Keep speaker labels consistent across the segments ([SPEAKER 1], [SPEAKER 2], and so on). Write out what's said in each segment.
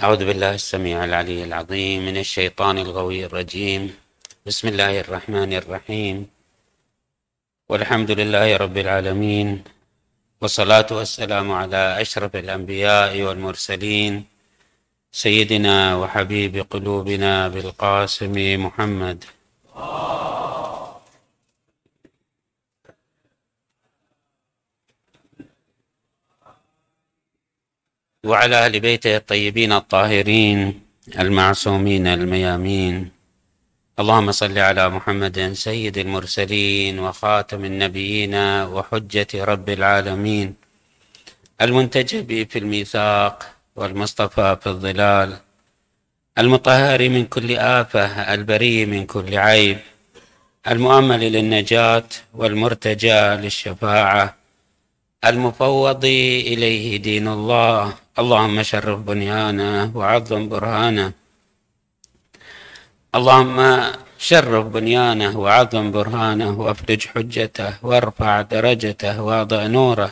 [SPEAKER 1] أعوذ بالله السميع العلي العظيم من الشيطان الغوي الرجيم. بسم الله الرحمن الرحيم. والحمد لله رب العالمين. والصلاة والسلام على أشرف الأنبياء والمرسلين. سيدنا وحبيب قلوبنا بالقاسم محمد. وعلى أهل بيته الطيبين الطاهرين المعصومين الميامين. اللهم صل على محمد سيد المرسلين وخاتم النبيين وحجة رب العالمين. المنتجب في الميثاق والمصطفى في الظلال. المطهر من كل آفة البري من كل عيب. المؤمل للنجاة والمرتجى للشفاعة. المفوض إليه دين الله. اللهم شرف بنيانه وعظم برهانه اللهم شرف بنيانه وعظم برهانه وافرج حجته وارفع درجته واضع نوره.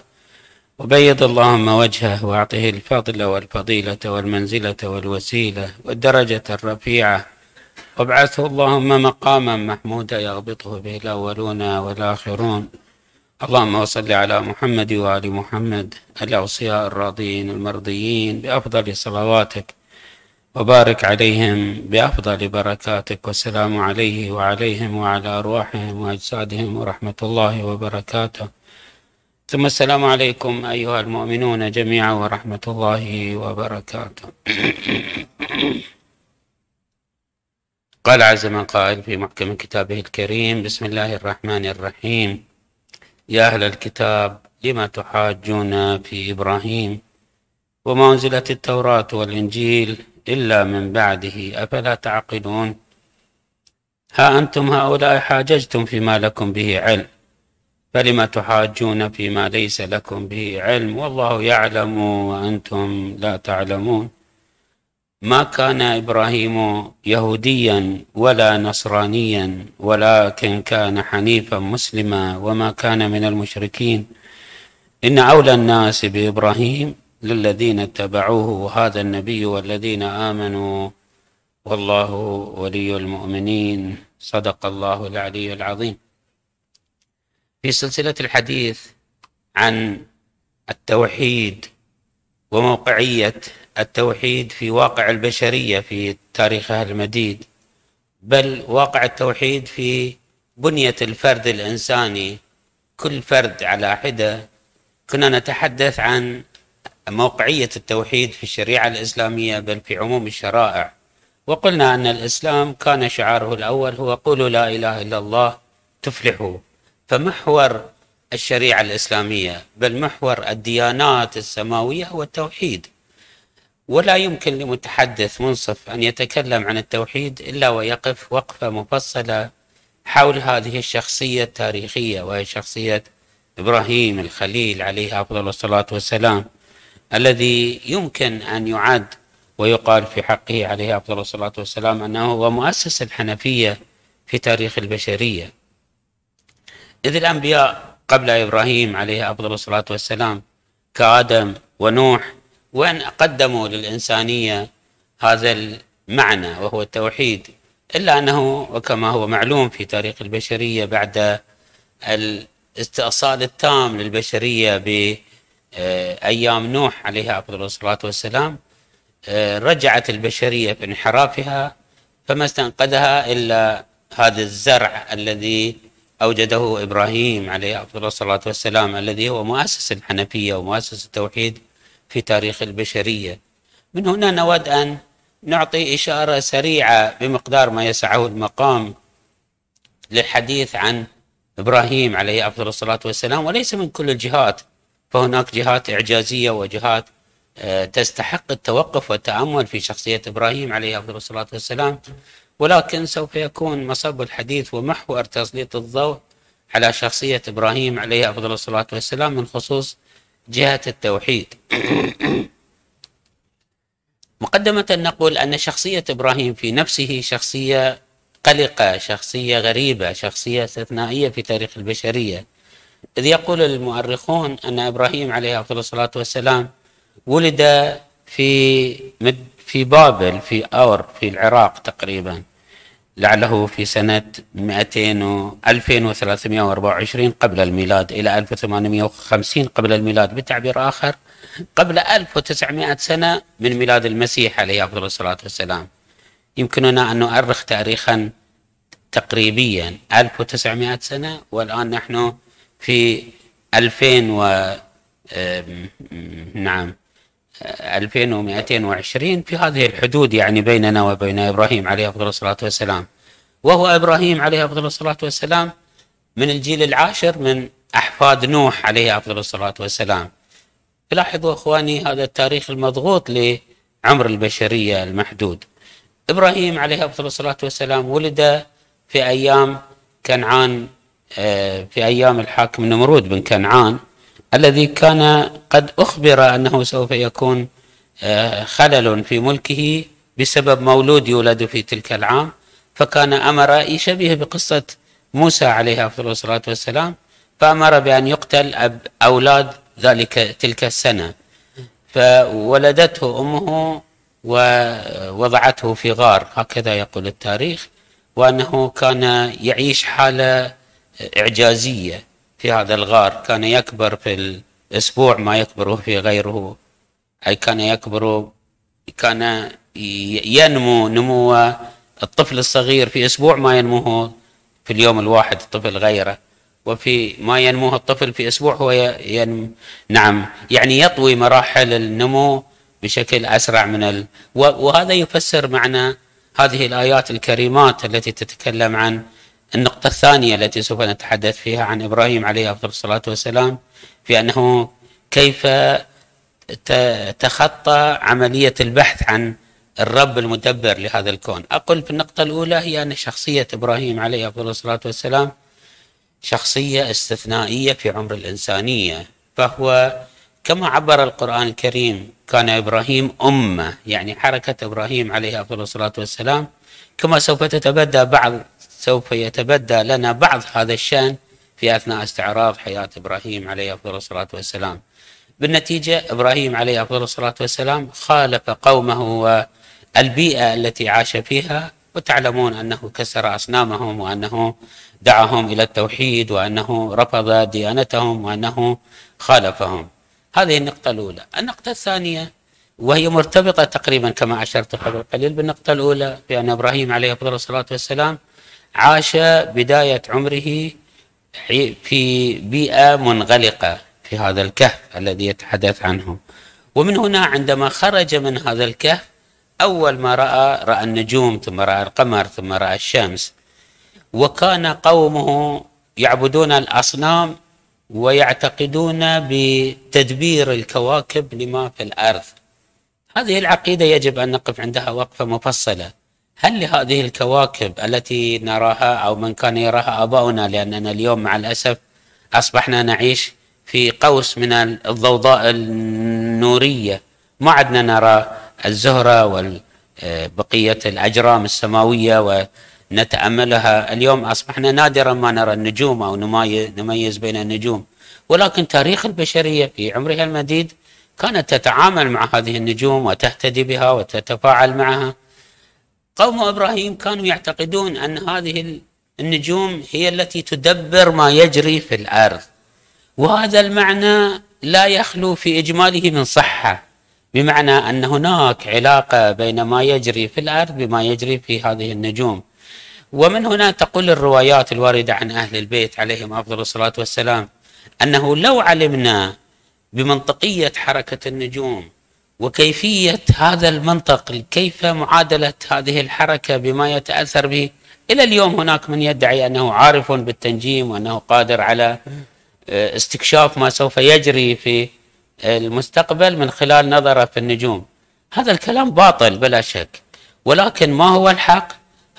[SPEAKER 1] وبيض اللهم وجهه واعطه الفضل والفضيلة والمنزلة والوسيلة والدرجة الرفيعة. وابعثه اللهم مقاما محمودا يغبطه به الأولون والآخرون. اللهم صل على محمد وآل محمد الأوصياء الراضين المرضيين بأفضل صلواتك وبارك عليهم بأفضل بركاتك والسلام عليه وعليهم وعلى أرواحهم وأجسادهم ورحمة الله وبركاته. ثم السلام عليكم أيها المؤمنون جميعا ورحمة الله وبركاته. قال عز من قائل في محكم كتابه الكريم بسم الله الرحمن الرحيم. يا أهل الكتاب لما تحاجون في إبراهيم وما أنزلت التوراة والإنجيل إلا من بعده؟ أفلا تعقلون؟ ها أنتم هؤلاء حاججتم فيما لكم به علم فلم تحاجون فيما ليس لكم به علم؟ والله يعلم وأنتم لا تعلمون. ما كان إبراهيم يهوديا ولا نصرانيا ولكن كان حنيفا مسلما. وما كان من المشركين. إن أولى الناس بإبراهيم للذين اتبعوه هذا النبي والذين آمنوا. والله ولي المؤمنين. صدق الله العلي العظيم. في سلسلة الحديث عن التوحيد وموقعية التوحيد في واقع البشرية في تاريخها المديد بل واقع التوحيد في بنية الفرد الإنساني. كل فرد على حدة. كنا نتحدث عن موقعية التوحيد في الشريعة الإسلامية بل في عموم الشرائع. وقلنا أن الإسلام كان شعاره الأول هو قولوا لا إله إلا الله تفلحوا. فمحور الشريعة الإسلامية بل محور الديانات السماوية هو التوحيد. ولا يمكن لمتحدث منصف أن يتكلم عن التوحيد إلا ويقف وقفة مفصلة حول هذه الشخصية التاريخية وهي شخصية إبراهيم الخليل عليه أفضل الصلاة والسلام الذي يمكن أن يعد ويقال في حقه عليه أفضل الصلاة والسلام أنه هو مؤسس الحنفية في تاريخ البشرية. إذ الأنبياء قبل إبراهيم عليه أفضل الصلاة والسلام كآدم ونوح وأن قدموا للإنسانية هذا المعنى وهو التوحيد إلا أنه وكما هو معلوم في تاريخ البشرية بعد الاستئصال التام للبشرية بايام نوح عليه أفضل الصلاة والسلام رجعت البشرية في انحرافها فما استنقذها إلا هذا الزرع الذي أوجده إبراهيم عليه أفضل الصلاة والسلام الذي هو مؤسس الحنفية ومؤسس التوحيد. في تاريخ البشرية. من هنا نود أن نعطي إشارة سريعة بمقدار ما يسعه المقام للحديث عن إبراهيم عليه أفضل الصلاة والسلام وليس من كل الجهات فهناك جهات إعجازية وجهات آه، تستحق التوقف والتأمل في شخصية إبراهيم عليه أفضل الصلاة والسلام. ولكن سوف يكون مصب الحديث ومحور تسليط الضوء على شخصية إبراهيم عليه أفضل الصلاة والسلام من خصوص جهة التوحيد. مقدمة نقول أن شخصية إبراهيم في نفسه شخصية قلقة شخصية غريبة شخصية استثنائية في تاريخ البشرية. إذ يقول المؤرخون أن إبراهيم عليه الصلاة والسلام ولد في في بابل في أور في العراق تقريبا. لعله في سنة 200 و 2324 قبل الميلاد إلى 1850 قبل الميلاد بتعبير آخر قبل 1900 سنة من ميلاد المسيح عليه أفضل الصلاة والسلام. يمكننا أن نؤرخ تاريخا تقريبيا 1900 سنة والآن نحن في 2000 و نعم 2220 في هذه الحدود يعني بيننا وبين إبراهيم عليه أفضل الصلاة والسلام. وهو إبراهيم عليه أفضل الصلاة والسلام من الجيل العاشر من أحفاد نوح عليه أفضل الصلاة والسلام. لاحظوا أخواني هذا التاريخ المضغوط لعمر البشرية المحدود. إبراهيم عليه أفضل الصلاة والسلام ولد في أيام كنعان آه، في أيام الحاكم نمرود بن كنعان. الذي كان قد أخبر أنه سوف يكون آه، خلل في ملكه بسبب مولود يولد في تلك العام فكان أمر يشبه بقصة موسى عليه أفضل الصلاة والسلام فأمر بأن يقتل أولاد ذلك تلك السنة. فولدته أمه ووضعته في غار هكذا يقول التاريخ وأنه كان يعيش حالة إعجازية. في هذا الغار. كان يكبر في الأسبوع ما يكبر في غيره. أي كان يكبر كان ينمو نمو الطفل الصغير في أسبوع ما ينموه في اليوم الواحد الطفل غيره. وفي ما ينموه الطفل في أسبوع هو ين... نعم يعني يطوي مراحل النمو بشكل أسرع من ال... وهذا يفسر معنى هذه الآيات الكريمات التي تتكلم عن النقطة الثانية التي سوف نتحدث فيها عن إبراهيم عليه أفضل الصلاة والسلام في أنه كيف تخطى عملية البحث عن الرب المدبر لهذا الكون. أقول في النقطة الأولى هي أن شخصية إبراهيم عليه أفضل الصلاة والسلام شخصية استثنائية في عمر الإنسانية فهو كما عبر القرآن الكريم كان إبراهيم أمة يعني حركة إبراهيم عليه أفضل الصلاة والسلام كما سوف تتبدى بعض سوف يتبدى لنا بعض هذا الشأن في أثناء استعراض حياة إبراهيم عليه أفضل الصلاة والسلام. بالنتيجة إبراهيم عليه أفضل الصلاة والسلام خالف قومه والبيئة التي عاش فيها وتعلمون أنه كسر أصنامهم وأنه دعاهم إلى التوحيد وأنه رفض ديانتهم وأنه خالفهم. هذه النقطة الأولى. النقطة الثانية وهي مرتبطة تقريبا كما أشرت قبل قليل بالنقطة الأولى بأن إبراهيم عليه أفضل الصلاة والسلام عاش بداية عمره في بيئة منغلقة في هذا الكهف الذي يتحدث عنه. ومن هنا عندما خرج من هذا الكهف أول ما رأى رأى النجوم ثم رأى القمر ثم رأى الشمس. وكان قومه يعبدون الأصنام ويعتقدون بتدبير الكواكب لما في الأرض. هذه العقيدة يجب أن نقف عندها وقفة مفصلة. هل لهذه الكواكب التي نراها أو من كان يراها آباؤنا لأننا اليوم مع الأسف أصبحنا نعيش في قوس من الضوضاء النورية. ما عدنا نرى الزهرة وبقية الأجرام السماوية ونتأملها. اليوم أصبحنا نادرا ما نرى النجوم أو نميز بين النجوم. ولكن تاريخ البشرية في عمرها المديد كانت تتعامل مع هذه النجوم وتهتدي بها وتتفاعل معها. قوم إبراهيم كانوا يعتقدون أن هذه النجوم هي التي تدبر ما يجري في الأرض. وهذا المعنى لا يخلو في إجماله من صحة بمعنى أن هناك علاقة بين ما يجري في الأرض بما يجري في هذه النجوم. ومن هنا تقول الروايات الواردة عن أهل البيت عليهم أفضل الصلاة والسلام أنه لو علمنا بمنطقية حركة النجوم وكيفية هذا المنطق كيف معادلة هذه الحركة بما يتأثر به؟ إلى اليوم هناك من يدعي أنه عارف بالتنجيم وأنه قادر على آه، استكشاف ما سوف يجري في المستقبل من خلال نظرة في النجوم. هذا الكلام باطل بلا شك. ولكن ما هو الحق؟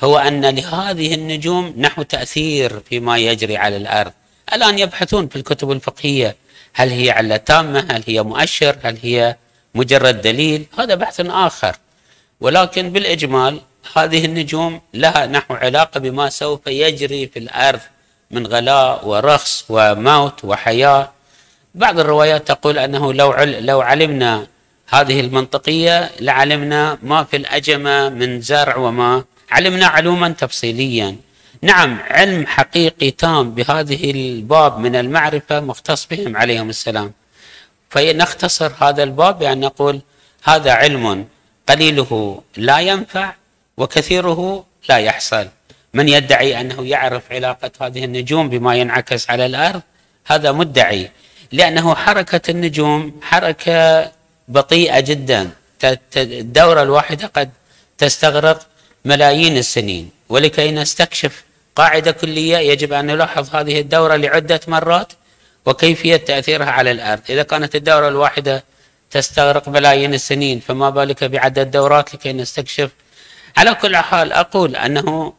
[SPEAKER 1] هو أن لهذه النجوم نحو تأثير فيما يجري على الأرض. الآن يبحثون في الكتب الفقهية. هل هي علة تامة هل هي مؤشر؟ هل هي مجرد دليل هذا بحث آخر. ولكن بالإجمال هذه النجوم لها نحو علاقة بما سوف يجري في الأرض من غلاء ورخص وموت وحياة. بعض الروايات تقول أنه لو لو علمنا هذه المنطقية لعلمنا ما في الأجمة من زرع وما. علمنا علوما تفصيليا. نعم علم حقيقي تام بهذه الباب من المعرفة مختص بهم عليهم السلام. فنختصر هذا الباب بأن نقول هذا علم قليله لا ينفع وكثيره لا يحصل. من يدعي أنه يعرف علاقة هذه النجوم بما ينعكس على الأرض هذا مدعي. لأنه حركة النجوم حركة بطيئة جدا. الدورة الواحدة قد تستغرق ملايين السنين. ولكي نستكشف قاعدة كلية يجب أن نلاحظ هذه الدورة لعدة مرات وكيفية تأثيرها على الأرض إذا كانت الدورة الواحدة تستغرق ملايين السنين فما بالك بعدد دورات لكي نستكشف؟ على كل حال أقول أنه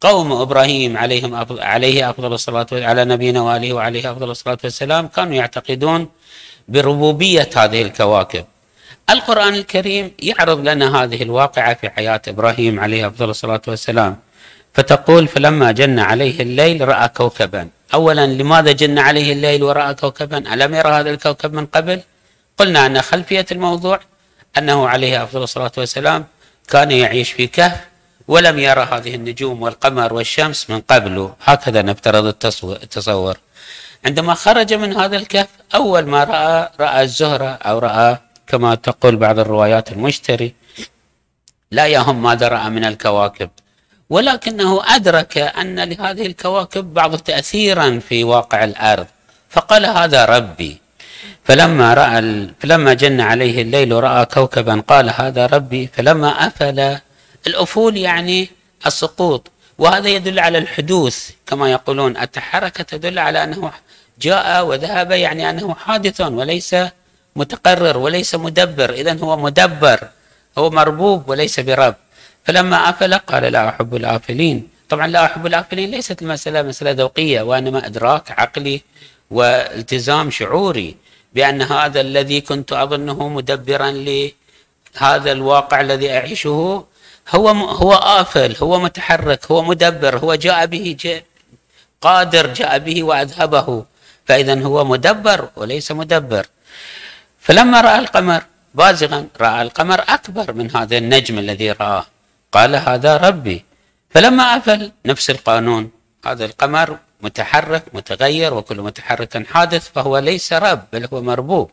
[SPEAKER 1] قوم إبراهيم عليهم أفضل عليه أفضل الصلاة على نبينا وآله وعليه أفضل الصلاة والسلام كانوا يعتقدون بربوبية هذه الكواكب. القرآن الكريم يعرض لنا هذه الواقعة في حياة إبراهيم عليه أفضل الصلاة والسلام فتقول فلما جن عليه الليل رأى كوكبا. أولا لماذا جن عليه الليل ورأى كوكبا؟ ألم يرى هذا الكوكب من قبل؟ قلنا أن خلفية الموضوع أنه عليه أفضل الصلاة والسلام كان يعيش في كهف ولم يرى هذه النجوم والقمر والشمس من قبل. هكذا نفترض التصور. عندما خرج من هذا الكهف أول ما رأى رأى الزهرة أو رأى كما تقول بعض الروايات المشتري لا يهم ماذا رأى من الكواكب. ولكنه أدرك أن لهذه الكواكب بعض تأثيرا في واقع الأرض. فقال هذا ربي. فلما رأى فلما جن عليه الليل رأى كوكبا قال هذا ربي فلما أفل الأفول يعني السقوط. وهذا يدل على الحدوث كما يقولون. التحركة تدل على أنه جاء وذهب يعني أنه حادث وليس متقرر وليس مدبر. إذا هو مدبر هو مربوب وليس برب. فلما أفل قال لا أحب الآفلين طبعا لا أحب الآفلين ليست المسألة مسألة ذوقية وإنما إدراك عقلي والتزام شعوري بأن هذا الذي كنت أظنه مدبرا لهذا الواقع الذي أعيشه هو هو آفل هو متحرك هو مدبر هو جاء به جاء قادر جاء به وأذهبه. فإذا هو مدبر وليس مدبر. فلما رأى القمر بازغا رأى القمر أكبر من هذا النجم الذي رآه. قال هذا ربي. فلما أفل نفس القانون هذا القمر متحرك متغير وكل متحرك حادث فهو ليس رب بل هو مربوب.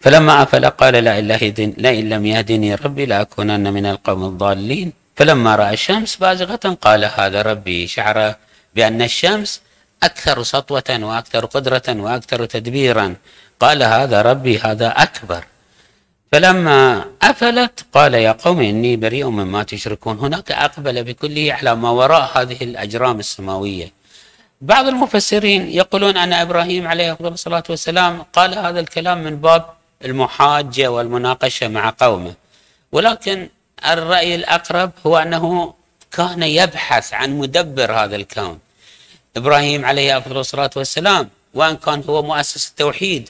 [SPEAKER 1] فلما أفل قال لا إله لئن لم يهدني ربي لأكونن من القوم الضالين. فلما رأى الشمس بازغة قال هذا ربي. شعر بأن الشمس أكثر سطوة وأكثر قدرة وأكثر تدبيرا. قال هذا ربي هذا أكبر. فلما أفلت قال يا قوم إني بريء مما تشركون. هناك أقبل بكله على ما وراء هذه الأجرام السماوية. بعض المفسرين يقولون أن إبراهيم عليه الصلاة والسلام قال هذا الكلام من باب المحاجة والمناقشة قومه. ولكن الرأي الأقرب هو أنه كان يبحث عن مدبر هذا الكون. إبراهيم عليه الصلاة والسلام وأن كان هو مؤسس التوحيد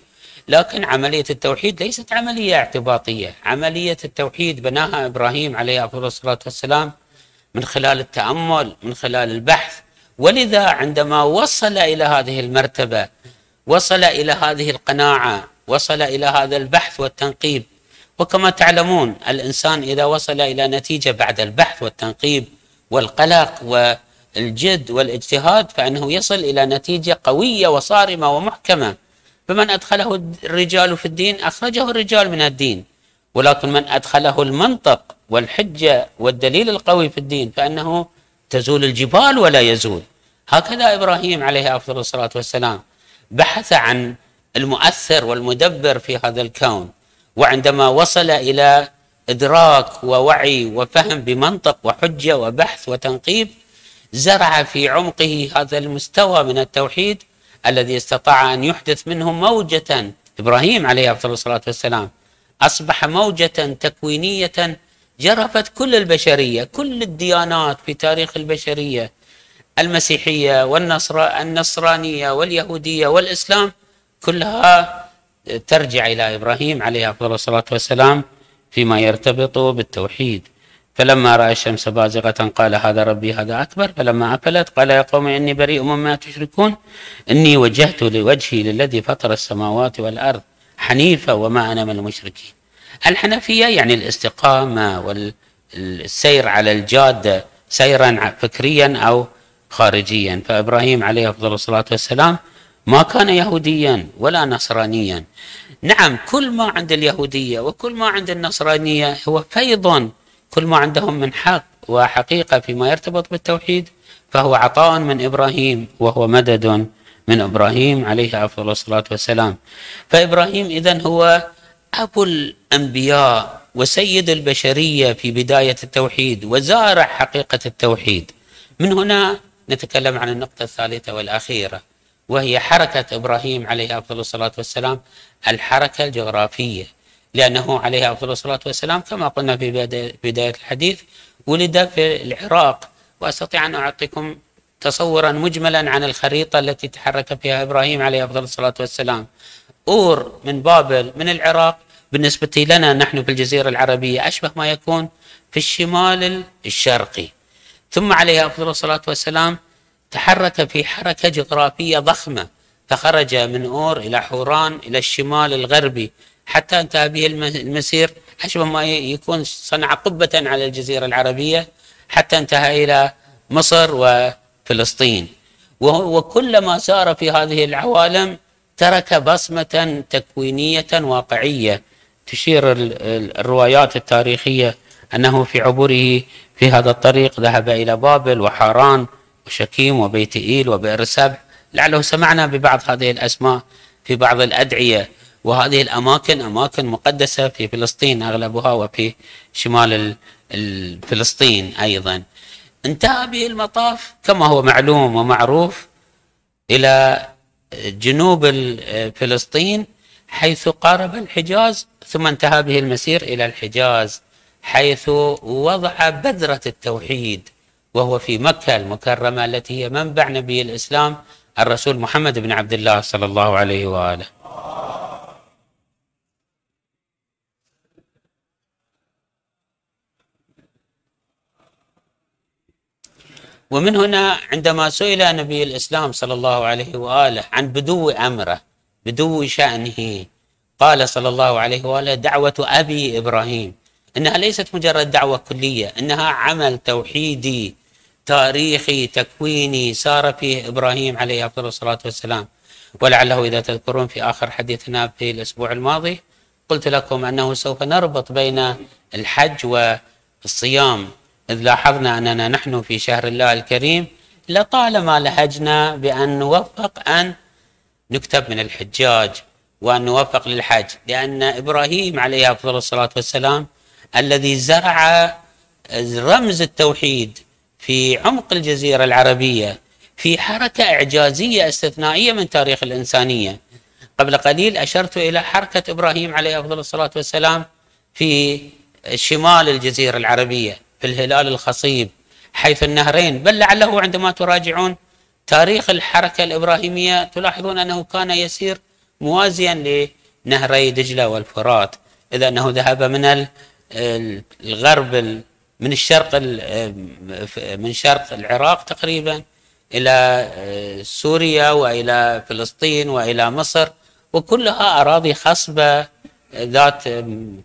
[SPEAKER 1] لكن عملية التوحيد ليست عملية اعتباطية. عملية التوحيد بناها إبراهيم عليه أفضل الصلاة والسلام من خلال التأمل من خلال البحث. ولذا عندما وصل إلى هذه المرتبة وصل إلى هذه القناعة وصل إلى هذا البحث والتنقيب وكما تعلمون الإنسان إذا وصل إلى نتيجة بعد البحث والتنقيب والقلق والجد والإجتهاد فإنه يصل إلى نتيجة قوية وصارمة ومحكمة. فمن أدخله الرجال في الدين أخرجه الرجال من الدين. ولكن من أدخله المنطق والحجة والدليل القوي في الدين فإنه تزول الجبال ولا يزول. هكذا إبراهيم عليه أفضل الصلاة والسلام بحث عن المؤثر والمدبر في هذا الكون. وعندما وصل إلى إدراك ووعي وفهم بمنطق وحجة وبحث وتنقيب زرع في عمقه هذا المستوى من التوحيد الذي استطاع أن يحدث منه موجة. إبراهيم عليه أفضل الصلاة والسلام أصبح موجة تكوينية جرفت كل البشرية كل الديانات في تاريخ البشرية. المسيحية والنصر النصرانية واليهودية والإسلام كلها ترجع إلى إبراهيم عليه أفضل الصلاة والسلام فيما يرتبط بالتوحيد. فلما رأى الشمس بازغة قال هذا ربي هذا أكبر فلما أفلت قال يا قوم إني بريء مما تشركون إني وجهت لوجهي للذي فطر السماوات والأرض حنيفا وما أنا من المشركين. الحنفية يعني الاستقامة والسير على الجادة سيرا فكريا أو خارجيا. فإبراهيم عليه أفضل الصلاة والسلام ما كان يهوديا ولا نصرانيا. نعم كل ما عند اليهودية وكل ما عند النصرانية هو فيض كل ما عندهم من حق وحقيقة فيما يرتبط بالتوحيد فهو عطاء من إبراهيم وهو مدد من إبراهيم عليه أفضل الصلاة والسلام. فإبراهيم إذن هو أبو الأنبياء وسيد البشرية في بداية التوحيد وزارع حقيقة التوحيد. من هنا نتكلم عن النقطة الثالثة والأخيرة وهي حركة إبراهيم عليه أفضل الصلاة والسلام الحركة الجغرافية. لأنه عليه أفضل الصلاة والسلام كما قلنا في بداية الحديث ولد في العراق. وأستطيع أن أعطيكم تصورا مجملا عن الخريطة التي تحرك فيها إبراهيم عليه أفضل الصلاة والسلام. أور من بابل من العراق. بالنسبة لنا نحن في الجزيرة العربية أشبه ما يكون في الشمال الشرقي. ثم عليه أفضل الصلاة والسلام تحرك في حركة جغرافية ضخمة. فخرج من أور إلى حوران إلى الشمال الغربي. حتى انتهى به المسير أشبه ما يكون صنع قبة على الجزيرة العربية حتى انتهى إلى مصر وفلسطين. وكلما سار في هذه العوالم ترك بصمة تكوينية واقعية تشير الروايات التاريخية أنه في عبوره في هذا الطريق ذهب إلى بابل وحاران وشكيم وبيت إيل وبئر سبع لعله سمعنا ببعض هذه الأسماء في بعض الأدعية. وهذه الأماكن أماكن مقدسة في فلسطين أغلبها وفي شمال فلسطين أيضا. انتهى به المطاف كما هو معلوم ومعروف إلى جنوب فلسطين حيث قارب الحجاز ثم انتهى به المسير إلى الحجاز حيث وضع بذرة التوحيد وهو في مكة المكرمة التي هي منبع نبي الإسلام الرسول محمد بن عبد الله صلى الله عليه وآله. ومن هنا عندما سئل نبي الإسلام صلى الله عليه وآله عن بدو أمره بدو شأنه قال صلى الله عليه وآله دعوة أبي إبراهيم. إنها ليست مجرد دعوة كلية إنها عمل توحيدي تاريخي تكويني سار فيه إبراهيم عليه أفضل الصلاة والسلام. ولعله إذا تذكرون في آخر حديثنا في الأسبوع الماضي قلت لكم أنه سوف نربط بين الحج والصيام. إذ لاحظنا أننا نحن في شهر الله الكريم لطالما لهجنا بأن نوفق أن نكتب من الحجاج وأن نوفق للحج لأن إبراهيم عليه أفضل الصلاة والسلام الذي زرع رمز التوحيد في عمق الجزيرة العربية في حركة إعجازية استثنائية من تاريخ الإنسانية. قبل قليل أشرت إلى حركة إبراهيم عليه أفضل الصلاة والسلام في شمال الجزيرة العربية. الهلال الخصيب حيث النهرين بل لعله عندما تراجعون تاريخ الحركة الإبراهيمية تلاحظون أنه كان يسير موازيا لنهري دجلة والفرات. إذا أنه ذهب من الغرب من الشرق من شرق العراق تقريبا إلى سوريا وإلى فلسطين وإلى مصر وكلها أراضي خصبة ذات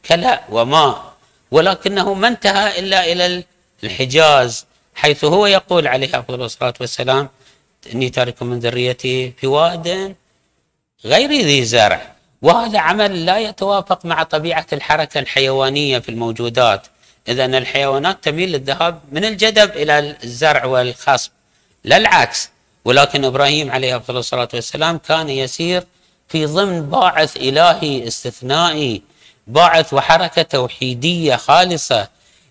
[SPEAKER 1] كلأ وماء. ولكنه ما انتهى إلا إلى الحجاز حيث هو يقول عليه أفضل الصلاة والسلام إني تارك من ذريتي في واد غير ذي زرع. وهذا عمل لا يتوافق مع طبيعة الحركة الحيوانية في الموجودات إذا الحيوانات تميل للذهاب من الجدب إلى الزرع والخصب لا العكس. ولكن إبراهيم عليه أفضل الصلاة والسلام كان يسير في ضمن باعث إلهي استثنائي باعث وحركة توحيدية خالصة.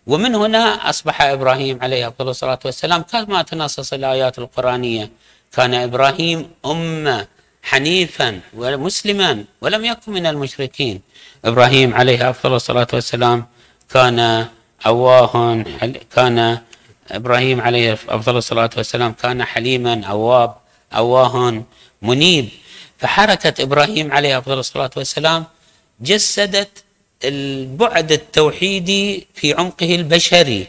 [SPEAKER 1] ومن هنا أصبح إبراهيم عليه أفضل الصلاة والسلام كما تنصص الآيات القرآنية. كان إبراهيم أمة حنيفا ومسلما ولم يكن من المشركين. إبراهيم عليه أفضل الصلاة والسلام كان أواه كان إبراهيم عليه أفضل الصلاة والسلام كان حليما أواب أواه منيب. فحركة إبراهيم عليه أفضل الصلاة والسلام جسدت البعد التوحيدي في عمقه البشري.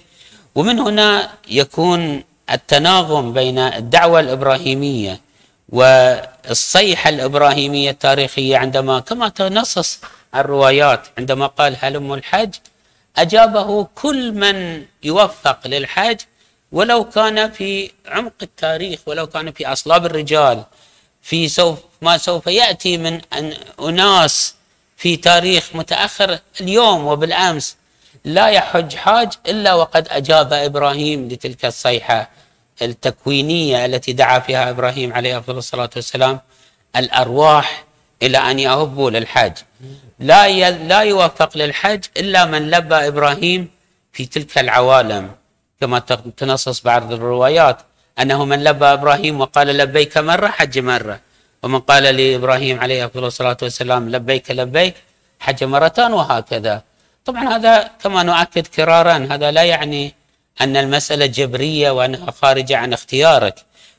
[SPEAKER 1] ومن هنا يكون التناغم بين الدعوة الإبراهيمية والصيحة الإبراهيمية التاريخية عندما كما تنصص الروايات عندما قال هلم الحج أجابه كل من يوفق للحج ولو كان في عمق التاريخ ولو كان في أصلاب الرجال في سوف ما سوف يأتي من أناس في تاريخ متأخر اليوم وبالأمس. لا يحج حاج إلا وقد أجاب إبراهيم لتلك الصيحة التكوينية التي دعا فيها إبراهيم عليه أفضل الصلاة والسلام الأرواح إلى أن يهبوا للحج لا لا يوفق للحج إلا من لبى إبراهيم في تلك العوالم كما تنصص بعض الروايات أنه من لبى إبراهيم وقال لبيك مرة حج مرة. ومن قال لإبراهيم عليه أفضل الصلاة والسلام لبيك لبيك حج مرتان وهكذا. طبعا هذا كما نؤكد كرارا هذا لا يعني أن المسألة جبرية وأنها خارجة عن اختيارك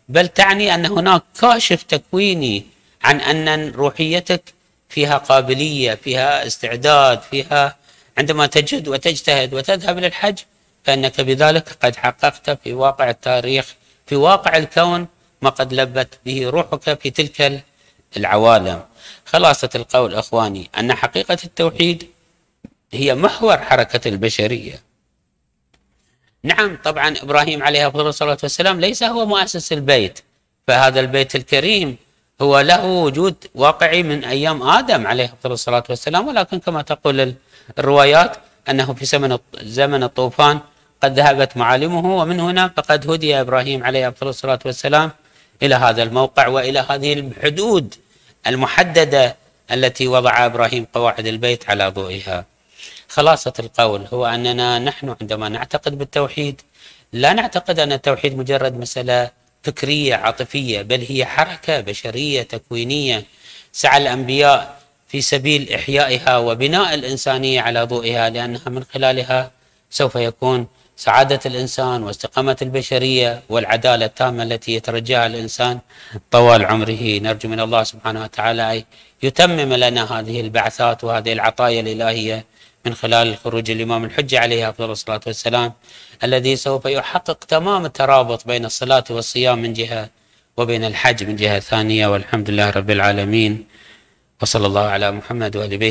[SPEAKER 1] بل تعني أن هناك كاشف تكويني عن أن روحيتك فيها قابلية فيها استعداد فيها عندما تجد وتجتهد وتذهب للحج فإنك بذلك قد حققت في واقع التاريخ في واقع الكون ما قد لبت به روحك في تلك العوالم. خلاصة القول أخواني أن حقيقة التوحيد هي محور حركة البشرية. نعم طبعا إبراهيم عليه أفضل الصلاة والسلام ليس هو مؤسس البيت فهذا البيت الكريم هو له وجود واقعي من أيام آدم عليه أفضل الصلاة والسلام. ولكن كما تقول الروايات أنه في زمن زمن الطوفان قد ذهبت معالمه ومن هنا فقد هدي إبراهيم عليه أفضل الصلاة والسلام إلى هذا الموقع وإلى هذه الحدود المحددة التي وضع إبراهيم قواعد البيت على ضوئها. خلاصة القول هو أننا نحن عندما نعتقد بالتوحيد لا نعتقد أن التوحيد مجرد مسألة فكرية عاطفية بل هي حركة بشرية تكوينية. سعى الأنبياء في سبيل إحيائها وبناء الإنسانية على ضوئها لأنها من خلالها سوف يكون سعادة الإنسان واستقامة البشرية والعدالة التامة التي يترجاها الإنسان طوال عمره. نرجو من الله سبحانه وتعالى يتمم لنا هذه البعثات وهذه العطايا الإلهية من خلال خروج الإمام الحجة عليه أفضل الصلاة والسلام الذي سوف يحقق تمام الترابط بين الصلاة والصيام من جهة وبين الحج من جهة ثانية. والحمد لله رب العالمين. وصلى الله على محمد وآل بيته